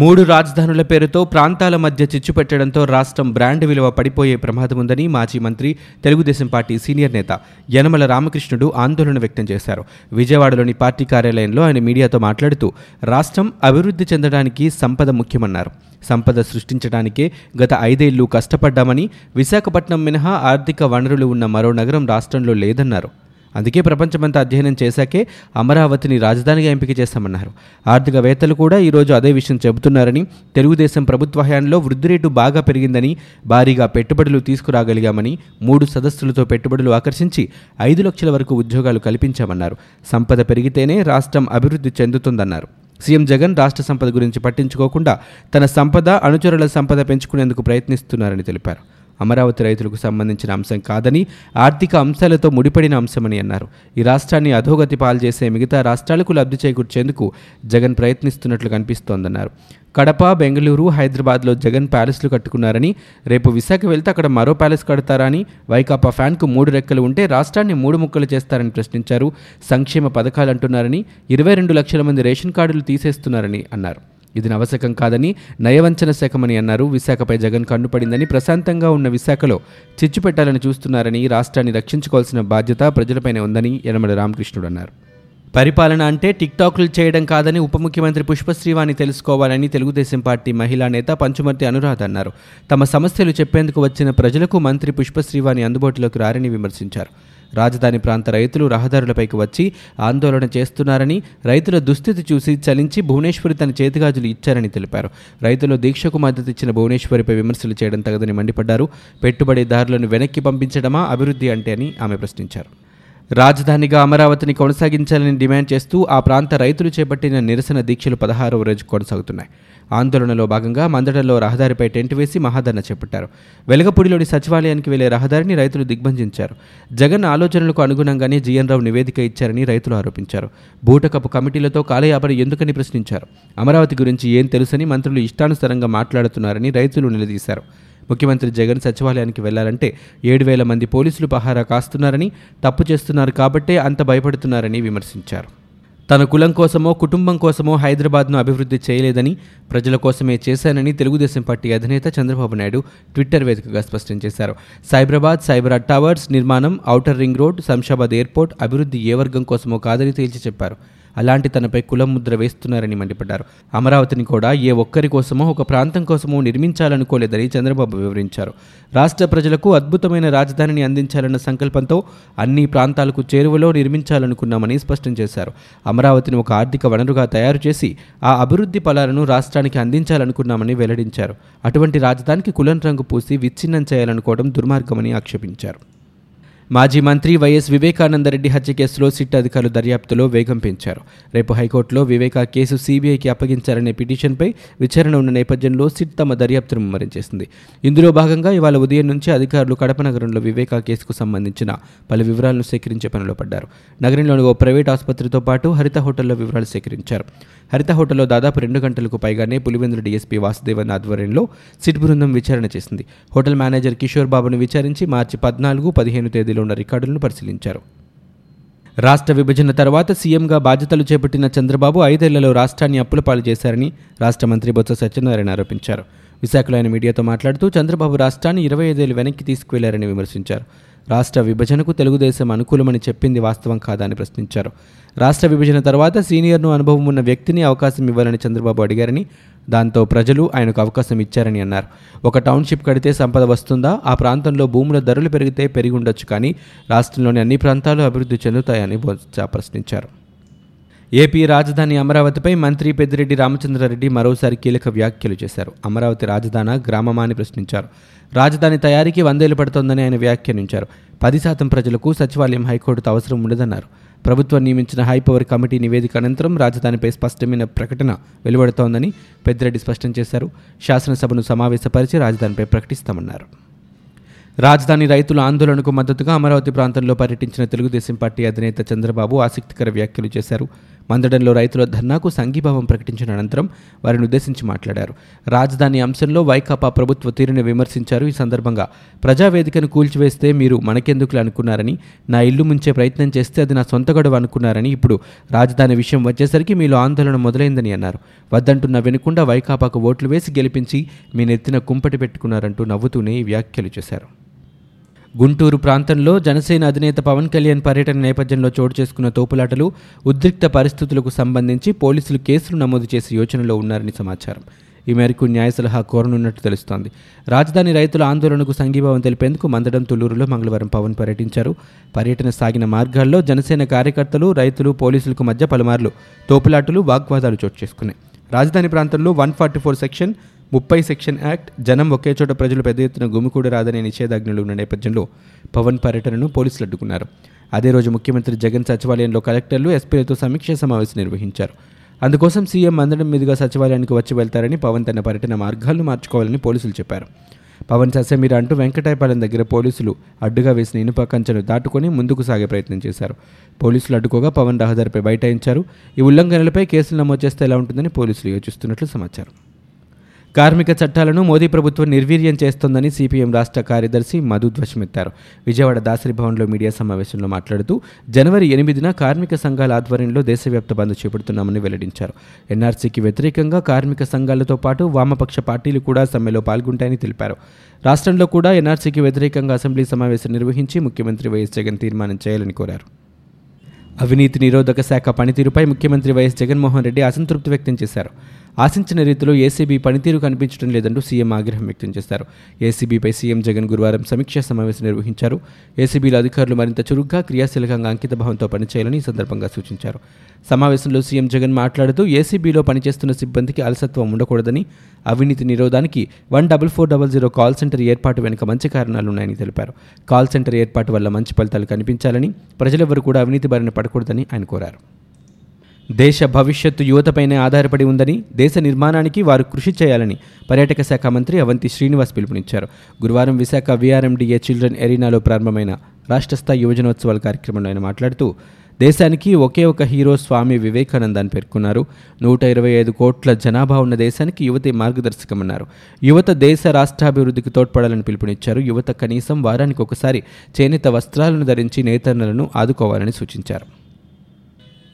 మూడు రాజధానుల పేరుతో ప్రాంతాల మధ్య చిచ్చు పెట్టడంతో రాష్ట్రం బ్రాండ్ విలువ పడిపోయే ప్రమాదం ఉందని మాజీ మంత్రి తెలుగుదేశం పార్టీ సీనియర్ నేత యనమల రామకృష్ణుడు ఆందోళన వ్యక్తం చేశారు. విజయవాడలోని పార్టీ కార్యాలయంలో ఆయన మీడియాతో మాట్లాడుతూ రాష్ట్రం అభివృద్ధి చెందడానికి సంపద ముఖ్యమన్నారు. సంపద సృష్టించడానికే గత ఐదేళ్ళు కష్టపడ్డామని విశాఖపట్నం మినహా ఆర్థిక వనరులు ఉన్న మరో నగరం రాష్ట్రంలో లేదన్నారు. అందుకే ప్రపంచమంతా అధ్యయనం చేశాకే అమరావతిని రాజధానిగా ఎంపిక చేస్తామన్నారు. ఆర్థికవేత్తలు కూడా ఈరోజు అదే విషయం చెబుతున్నారని తెలుగుదేశం ప్రభుత్వ హయాంలో వృద్ధి రేటు బాగా పెరిగిందని భారీగా పెట్టుబడులు తీసుకురాగలిగామని మూడు సదస్సులతో పెట్టుబడులు ఆకర్షించి ఐదు లక్షల వరకు ఉద్యోగాలు కల్పించామన్నారు. సంపద పెరిగితేనే రాష్ట్రం అభివృద్ధి చెందుతుందన్నారు. సీఎం జగన్ రాష్ట్ర సంపద గురించి పట్టించుకోకుండా తన సంపద అనుచరుల సంపద పెంచుకునేందుకు ప్రయత్నిస్తున్నారని తెలిపారు. అమరావతి రైతులకు సంబంధించిన అంశం కాదని ఆర్థిక అంశాలతో ముడిపడిన అంశమని అన్నారు. ఈ రాష్ట్రాన్ని అధోగతి పాల్చేసే మిగతా రాష్ట్రాలకు లబ్ధి చేకూర్చేందుకు జగన్ ప్రయత్నిస్తున్నట్లు కనిపిస్తోందన్నారు. కడప బెంగళూరు హైదరాబాద్లో జగన్ ప్యాలెస్లు కట్టుకున్నారని రేపు విశాఖ వెళ్తే అక్కడ మరో ప్యాలెస్ కడతారని వైకాపా ఫ్యాన్కు మూడు రెక్కలు ఉంటే రాష్ట్రాన్ని మూడు ముక్కలు చేస్తారని ప్రశ్నించారు. సంక్షేమ పథకాలు అంటున్నారని ఇరవై రెండు లక్షల మంది రేషన్ కార్డులు తీసేస్తున్నారని అన్నారు. ఇది నవశకం కాదని నయవంచన శకమని అన్నారు. విశాఖపై జగన్ కన్నుపడిందని ప్రశాంతంగా ఉన్న విశాఖలో చిచ్చు పెట్టాలని చూస్తున్నారని రాష్ట్రాన్ని రక్షించుకోవాల్సిన బాధ్యత ప్రజలపైనే ఉందని యనమల రామకృష్ణుడు అన్నారు. పరిపాలన అంటే టిక్టాక్లు చేయడం కాదని ఉప ముఖ్యమంత్రి పుష్పశ్రీవాణి తెలుసుకోవాలని తెలుగుదేశం పార్టీ మహిళా నేత పంచుమర్తి అనురాధ అన్నారు. తమ సమస్యలు చెప్పేందుకు వచ్చిన ప్రజలకు మంత్రి పుష్పశ్రీవాణి అందుబాటులోకి రారని విమర్శించారు. రాజధాని ప్రాంత రైతులు రహదారులపైకి వచ్చి ఆందోళన చేస్తున్నారని రైతుల దుస్థితి చూసి చలించి భువనేశ్వరి తన చేతిగాజులు ఇచ్చారని తెలిపారు. రైతులు దీక్షకు మద్దతు ఇచ్చిన భువనేశ్వరిపై విమర్శలు చేయడం తగదని మండిపడ్డారు. పెట్టుబడిదారులను వెనక్కి పంపించడమా అభివృద్ధి అంటే అని ఆమె ప్రశ్నించారు. రాజధానిగా అమరావతిని కొనసాగించాలని డిమాండ్ చేస్తూ ఆ ప్రాంత రైతులు చేపట్టిన నిరసన దీక్షలు పదహారవ రోజు కొనసాగుతున్నాయి. ఆందోళనలో భాగంగా మందడంలో రహదారిపై టెంట్ వేసి మహాధర్న చేపట్టారు. వెలగపూడిలోని సచివాలయానికి వెళ్ళే రహదారిని రైతులు దిగ్బంధించారు జగన్ ఆలోచనలకు అనుగుణంగానే జీఎన్ రావు నివేదిక ఇచ్చారని రైతులు ఆరోపించారు. బూటకపు కమిటీలతో కాలయాపన ఎందుకని ప్రశ్నించారు. అమరావతి గురించి ఏం తెలుసని మంత్రులు ఇష్టానుసారంగా మాట్లాడుతున్నారని రైతులు నిలదీశారు. ముఖ్యమంత్రి జగన్ సచివాలయానికి వెళ్ళాలంటే ఏడు వేల మంది పోలీసులు పహారా కాస్తున్నారని తప్పు చేస్తున్నారు కాబట్టే అంత భయపడుతున్నారని విమర్శించారు. తన కులం కోసమో కుటుంబం కోసమో హైదరాబాద్ను అభివృద్ధి చేయలేదని ప్రజల కోసమే చేశానని తెలుగుదేశం పార్టీ అధినేత చంద్రబాబు నాయుడు ట్విట్టర్ వేదికగా స్పష్టం చేశారు. సైబరాబాద్ సైబరాబాద్ టవర్స్ నిర్మాణం outer ring road Shamshabad airport అభివృద్ధి ఏ వర్గం కోసమో కాదని తేల్చి చెప్పారు. అలాంటి తనపై కులం ముద్ర వేస్తున్నారని మండిపడ్డారు. అమరావతిని కూడా ఏ ఒక్కరి కోసమో ఒక ప్రాంతం కోసమో నిర్మించాలనుకోలేదని చంద్రబాబు వివరించారు. రాష్ట్ర ప్రజలకు అద్భుతమైన రాజధానిని అందించాలన్న సంకల్పంతో అన్ని ప్రాంతాలకు చేరువలో నిర్మించాలనుకున్నామని స్పష్టం చేశారు. అమరావతిని ఒక ఆర్థిక వనరుగా తయారు చేసి ఆ అభివృద్ధి ఫలాలను రాష్ట్రానికి అందించాలనుకున్నామని వెల్లడించారు. అటువంటి రాజధానికి కులం రంగు పూసి విచ్ఛిన్నం చేయాలనుకోవడం దుర్మార్గమని ఆక్షేపించారు. మాజీ మంత్రి వైఎస్ వివేకానందరెడ్డి హత్య కేసులో సిట్ అధికారులు దర్యాప్తులో వేగం పెంచారు. రేపు హైకోర్టులో వివేకా కేసు సీబీఐకి అప్పగించారనే పిటిషన్పై విచారణ ఉన్న నేపథ్యంలో సిట్ తమ దర్యాప్తును ముమ్మరం చేసింది ఇందులో భాగంగా ఇవాళ ఉదయం నుంచి అధికారులు కడప నగరంలో వివేకా కేసుకు సంబంధించిన పలు వివరాలను సేకరించే పనిలో పడ్డారు. నగరంలోని ఓ ప్రైవేట్ ఆసుపత్రితో పాటు హరిత హోటల్లో వివరాలు సేకరించారు. హరిత హోటల్లో దాదాపు రెండు గంటలకు పైగానే పులివెందుల డీఎస్పీ వాసుదేవన్ ఆధ్వర్యంలో సిట్ బృందం విచారణ చేసింది. హోటల్ మేనేజర్ కిషోర్ బాబును విచారించి మార్చి పద్నాలుగు పదిహేను తేదీలో ఉన్న రికార్డులను పరిశీలించారు. రాష్ట్ర విభజన తర్వాత సీఎంగా బాధ్యతలు చేపట్టిన చంద్రబాబు ఐదేళ్ళలో రాష్ట్రాన్ని అప్పుల పాలు చేశారని రాష్ట్ర మంత్రి బొత్స సత్యనారాయణ ఆరోపించారు. విశాఖలో ఆయన మీడియాతో మాట్లాడుతూ చంద్రబాబు రాష్ట్రాన్ని ఇరవై ఐదేళ్ళు వెనక్కి తీసుకువెళ్ళారని విమర్శించారు. రాష్ట్ర విభజనకు తెలుగుదేశం అనుకూలమని చెప్పింది వాస్తవం కాదా అని ప్రశ్నించారు. రాష్ట్ర విభజన తర్వాత సీనియర్ను అనుభవం ఉన్న వ్యక్తిని అవకాశం ఇవ్వాలని చంద్రబాబు అడిగారని దాంతో ప్రజలు ఆయనకు అవకాశం ఇచ్చారని అన్నారు. ఒక టౌన్షిప్ కడితే సంపద వస్తుందా? ఆ ప్రాంతంలో భూముల ధరలు పెరిగితే పెరిగి ఉండొచ్చు కానీ రాష్ట్రంలోని అన్ని ప్రాంతాలు అభివృద్ధి చెందుతాయని ప్రశ్నించారు. ఏపీ రాజధాని అమరావతిపై మంత్రి పెద్దిరెడ్డి రామచంద్రారెడ్డి మరోసారి కీలక వ్యాఖ్యలు చేశారు. అమరావతి రాజధాన గ్రామమా అని ప్రశ్నించారు. రాజధాని తయారీకి వందేలు పడుతోందని ఆయన వ్యాఖ్యానించారు. పది శాతం ప్రజలకు సచివాలయం హైకోర్టుతో అవసరం ఉండదన్నారు. ప్రభుత్వం నియమించిన హైపవర్ కమిటీ నివేదిక అనంతరం రాజధానిపై స్పష్టమైన ప్రకటన వెలువడుతోందని పెద్దిరెడ్డి స్పష్టం చేశారు. శాసనసభను సమావేశపరిచి రాజధానిపై ప్రకటిస్తామన్నారు. రాజధాని రైతుల ఆందోళనకు మద్దతుగా అమరావతి ప్రాంతంలో పర్యటించిన తెలుగుదేశం పార్టీ అధినేత చంద్రబాబు ఆసక్తికర వ్యాఖ్యలు చేశారు. మందడంలో రైతుల ధర్నాకు సంఘీభావం ప్రకటించిన అనంతరం వారిని ఉద్దేశించి మాట్లాడారు. రాజధాని అంశంలో వైకాపా ప్రభుత్వ తీరుని విమర్శించారు. ఈ సందర్భంగా ప్రజావేదికను కూల్చివేస్తే మీరు మనకెందుకులు అనుకున్నారని నా ఇల్లు ముంచే ప్రయత్నం చేస్తే అది నా సొంత గొడవ అనుకున్నారని ఇప్పుడు రాజధాని విషయం వచ్చేసరికి మీలో ఆందోళన మొదలైందని అన్నారు. వద్దంటున్న వినకుండా వైకాపాకు ఓట్లు వేసి గెలిపించి మీ నెత్తిన కుంపటి పెట్టుకున్నారంటూ నవ్వుతూనే ఈ వ్యాఖ్యలు చేశారు. గుంటూరు ప్రాంతంలో జనసేన అధినేత పవన్ కళ్యాణ్ పర్యటన నేపథ్యంలో చోటు చేసుకున్న తోపులాటలు ఉద్రిక్త పరిస్థితులకు సంబంధించి పోలీసులు కేసులు నమోదు చేసే యోచనలో ఉన్నారని సమాచారం. ఈ మేరకు న్యాయ సలహా కోరనున్నట్టు తెలుస్తోంది. రాజధాని రైతుల ఆందోళనకు సంఘీభావం తెలిపేందుకు మందడం తుళ్ళూరులో మంగళవారం పవన్ పర్యటించారు. పర్యటన సాగిన మార్గాల్లో జనసేన కార్యకర్తలు రైతులు పోలీసులకు మధ్య పలుమార్లు తోపులాటలు వాగ్వాదాలు చోటు చేసుకున్నాయి. రాజధాని ప్రాంతంలో వన్ ఫార్టీ ఫోర్ సెక్షన్ ముప్పై సెక్షన్ యాక్ట్ జనం ఒకే చోట ప్రజలు పెద్ద ఎత్తున గుమికూడి రాదనే నిషేధాజ్ఞలు ఉన్న నేపథ్యంలో పవన్ పర్యటనను పోలీసులు అడ్డుకున్నారు. అదే రోజు ముఖ్యమంత్రి జగన్ సచివాలయంలో కలెక్టర్లు ఎస్పీలతో సమీక్ష సమావేశం నిర్వహించారు. అందుకోసం సీఎం మందడం మీదుగా సచివాలయానికి వచ్చి వెళ్తారని పవన్ తన పర్యటన మార్గాలను మార్చుకోవాలని పోలీసులు చెప్పారు. పవన్ ససేమీర అంటూ వెంకటాయపాలెం దగ్గర పోలీసులు అడ్డుగా వేసిన ఇనుప కంచెను దాటుకొని ముందుకు సాగే ప్రయత్నం చేశారు. పోలీసులు అడ్డుకోగా పవన్ రహదారిపై బైఠాయించారు. ఈ ఉల్లంఘనలపై కేసులు నమోదు చేస్తే ఎలా ఉంటుందని పోలీసులు యోచిస్తున్నట్లు సమాచారం. కార్మిక చట్టాలను మోదీ ప్రభుత్వం నిర్వీర్యం చేస్తోందని సిపిఎం రాష్ట్ర కార్యదర్శి మధు ధ్వజమెత్తారు. విజయవాడ దాసరి భవన్లో మీడియా సమావేశంలో మాట్లాడుతూ జనవరి ఎనిమిదిన కార్మిక సంఘాల ఆధ్వర్యంలో దేశవ్యాప్త బంద్ చేపడుతున్నామని వెల్లడించారు. ఎన్ఆర్సీకి వ్యతిరేకంగా కార్మిక సంఘాలతో పాటు వామపక్ష పార్టీలు కూడా సమ్మెలో పాల్గొంటాయని తెలిపారు. రాష్ట్రంలో కూడా ఎన్ఆర్సీకి వ్యతిరేకంగా అసెంబ్లీ సమావేశం నిర్వహించి ముఖ్యమంత్రి వైఎస్ జగన్ తీర్మానం చేయాలని కోరారు. అవినీతి నిరోధక శాఖ పనితీరుపై ముఖ్యమంత్రి వైఎస్ జగన్మోహన్ రెడ్డి అసంతృప్తి వ్యక్తం చేశారు. ఆశించిన రీతిలో ఏసీబీ పనితీరు కనిపించడం లేదంటూ సీఎం ఆగ్రహం వ్యక్తం చేశారు. ఏసీబీపై సీఎం జగన్ గురువారం సమీక్షా సమావేశం నిర్వహించారు. ఏసీబీల అధికారులు మరింత చురుగ్గా క్రియాశీలకంగా అంకితభావంతో పనిచేయాలని ఈ సందర్భంగా సూచించారు. సమావేశంలో సీఎం జగన్ మాట్లాడుతూ ఏసీబీలో పనిచేస్తున్న సిబ్బందికి అలసత్వం ఉండకూడదని అవినీతి నిరోధానికి one double four double zero call centre ఏర్పాటు వెనుక మంచి కారణాలున్నాయని తెలిపారు. కాల్ సెంటర్ ఏర్పాటు వల్ల మంచి ఫలితాలు కనిపించాలని ప్రజలెవరూ కూడా అవినీతి బారిన పడకూడదని ఆయన కోరారు. దేశ భవిష్యత్తు యువతపైనే ఆధారపడి ఉందని దేశ నిర్మాణానికి వారు కృషి చేయాలని పర్యాటక శాఖ మంత్రి అవంతి శ్రీనివాస్ పిలుపునిచ్చారు. గురువారం విశాఖ విఆర్ఎండిఏ చిల్డ్రన్ ఎరీనాలో ప్రారంభమైన రాష్ట్ర స్థాయి యువజనోత్సవాల కార్యక్రమంలో ఆయన మాట్లాడుతూ దేశానికి ఒకే ఒక హీరో స్వామి వివేకానంద అని పేర్కొన్నారు. నూట ఇరవై ఐదు కోట్ల జనాభా ఉన్న దేశానికి యువతే మార్గదర్శకమన్నారు. యువత దేశ రాష్ట్రాభివృద్ధికి తోడ్పడాలని పిలుపునిచ్చారు. యువత కనీసం వారానికి ఒకసారి చేనేత వస్త్రాలను ధరించి నేతన్నలను ఆదుకోవాలని సూచించారు.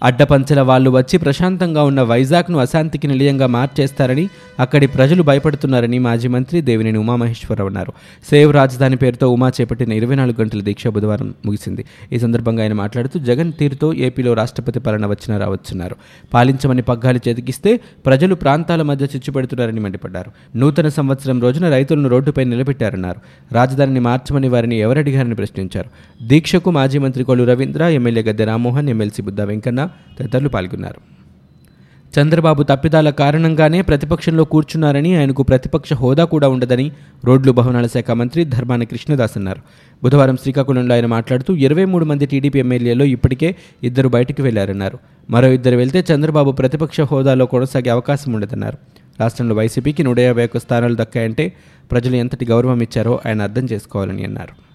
అడ్డపంచల వాళ్ళు వచ్చి ప్రశాంతంగా ఉన్న వైజాగ్ను అశాంతికి నిలయంగా మార్చేస్తారని అక్కడి ప్రజలు భయపడుతున్నారని మాజీ మంత్రి దేవినేని ఉమామహేశ్వరరావు అన్నారు. సేవ్ రాజధాని పేరుతో ఉమా చేపట్టిన ఇరవై నాలుగు గంటల దీక్ష బుధవారం ముగిసింది. ఈ సందర్భంగా ఆయన మాట్లాడుతూ జగన్ తీరుతో ఏపీలో రాష్ట్రపతి పాలన వచ్చిన రావచ్చున్నారు. పాలించమని పగ్గాలు చేతికిస్తే ప్రజలు ప్రాంతాల మధ్య చిచ్చుపెడుతున్నారని మండిపడ్డారు. నూతన సంవత్సరం రోజున రైతులను రోడ్డుపై నిలబెట్టారన్నారు. రాజధానిని మార్చమని వారిని ఎవరడిగారని ప్రశ్నించారు. దీక్షకు మాజీ మంత్రి కొల్లు రవీంద్ర ఎమ్మెల్యే గద్దె రామ్మోహన్ ఎమ్మెల్సీ బుద్ధా వెంకన్న తదితరులు పాల్గొన్నారు. చంద్రబాబు తప్పిదాల కారణంగానే ప్రతిపక్షంలో కూర్చున్నారని ఆయనకు ప్రతిపక్ష హోదా కూడా ఉండదని రోడ్లు భవనాల శాఖ మంత్రి ధర్మాన కృష్ణదాస్ అన్నారు. బుధవారం శ్రీకాకుళంలో ఆయన మాట్లాడుతూ ఇరవై మూడు మంది టీడీపీ ఎమ్మెల్యేలో ఇప్పటికే ఇద్దరు బయటకు వెళ్ళారన్నారు. మరో ఇద్దరు వెళ్తే చంద్రబాబు ప్రతిపక్ష హోదాలో కొనసాగే అవకాశం ఉండదన్నారు. రాష్ట్రంలో వైసీపీకి నూట యాభై ఒక్క స్థానాలు దక్కాయంటే ప్రజలు ఎంతటి గౌరవం ఇచ్చారో ఆయన అర్థం చేసుకోవాలని అన్నారు.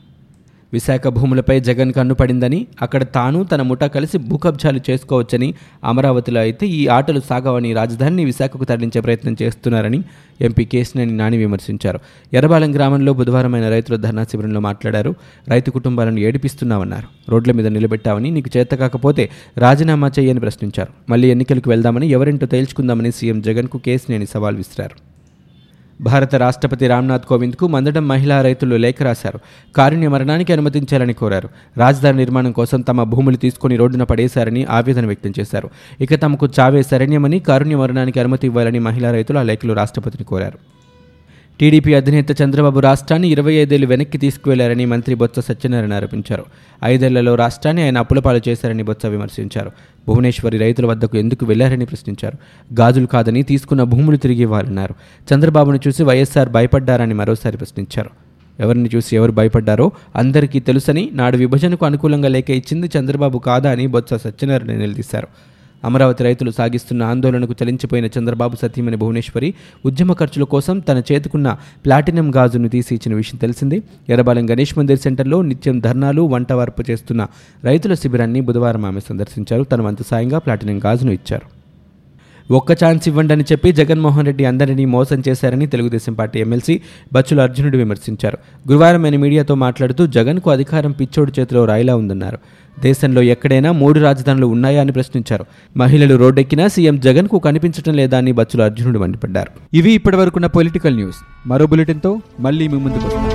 విశాఖ భూములపై జగన్ కన్ను పడిందని అక్కడ తాను తన ముఠా కలిసి భూకబ్జాలు చేసుకోవచ్చని అమరావతిలో అయితే ఈ ఆటలు సాగవని రాజధానిని విశాఖకు తరలించే ప్రయత్నం చేస్తున్నారని ఎంపీ కేసినేని నాని విమర్శించారు. ఎర్రబాలెం గ్రామంలో బుధవారమైన రైతుల ధర్నా శిబిరంలో మాట్లాడారు. రైతు కుటుంబాలను ఏడిపిస్తున్నామన్నారు. రోడ్ల మీద నిలబెట్టామని నీకు చేత కాకపోతే రాజీనామా చేయని ప్రశ్నించారు. మళ్ళీ ఎన్నికలకు వెళ్దామని ఎవరింటో తేల్చుకుందామని సీఎం జగన్కు కేసినేని సవాల్ విసిరారు. భారత రాష్ట్రపతి రామ్నాథ్ కోవింద్కు మందడం మహిళా రైతులు లేఖ రాశారు. కారుణ్య మరణానికి అనుమతించాలని కోరారు. రాజధాని నిర్మాణం కోసం తమ భూములు తీసుకుని రోడ్డున పడేశారని ఆవేదన వ్యక్తం చేశారు. ఇక తమకు చావే శరణ్యమని కారుణ్య మరణానికి అనుమతి ఇవ్వాలని మహిళా రైతులు ఆ లేఖలు రాష్ట్రపతిని కోరారు. టీడీపీ అధినేత చంద్రబాబు రాష్ట్రాన్ని ఇరవై ఐదేళ్ళు వెనక్కి తీసుకువెళ్ళారని మంత్రి బొత్స సత్యనారాయణ ఆరోపించారు. ఐదేళ్ళలో రాష్ట్రాన్ని ఆయన అప్పులపాలు చేశారని బొత్స విమర్శించారు. భువనేశ్వరి రైతుల వద్దకు ఎందుకు వెళ్ళారని ప్రశ్నించారు. గాజులు కాదని తీసుకున్న భూములు తిరిగి ఇవ్వాలన్నారు. చంద్రబాబును చూసి వైఎస్ఆర్ భయపడ్డారని మరోసారి ప్రశ్నించారు. ఎవరిని చూసి ఎవరు భయపడ్డారో అందరికీ తెలుసని నాడు విభజనకు అనుకూలంగా లేక ఇచ్చింది చంద్రబాబు కాదా అని బొత్స సత్యనారాయణ నిలదీశారు. అమరావతి రైతులు సాగిస్తున్న ఆందోళనకు చలించిపోయిన చంద్రబాబు సతీమణి భువనేశ్వరి ఉద్యమ ఖర్చుల కోసం తన చేతుకున్న ప్లాటినం గాజును తీసి ఇచ్చిన విషయం తెలిసిందే. ఎర్రబాలెం గణేష్ మందిర్ సెంటర్లో నిత్యం ధర్నాలు వంట వార్పు చేస్తున్న రైతుల శిబిరాన్ని బుధవారం ఆమె సందర్శించారు. తన వంతు సాయంగా ప్లాటినం గాజును ఇచ్చారు. ఒక్క ఛాన్స్ ఇవ్వండి అని చెప్పి జగన్మోహన్ రెడ్డి అందరినీ మోసం చేశారని తెలుగుదేశం పార్టీ ఎమ్మెల్సీ బచ్చుల అర్జునుడు విమర్శించారు. గురువారం ఆయన మీడియాతో మాట్లాడుతూ జగన్కు అధికారం పిచ్చోడు చేతిలో రాయిలా ఉందన్నారు. దేశంలో ఎక్కడైనా మూడు రాజధానులు ఉన్నాయా అని ప్రశ్నించారు. మహిళలు రోడ్డెక్కినా సీఎం జగన్కు కనిపించడం లేదా అని బచ్చుల అర్జునుడు మండిపడ్డారు. ఇవి ఇప్పటివరకున్న పొలిటికల్ న్యూస్. మరో బులెటిన్తో మళ్ళీ మీ ముందుకు వస్తాం.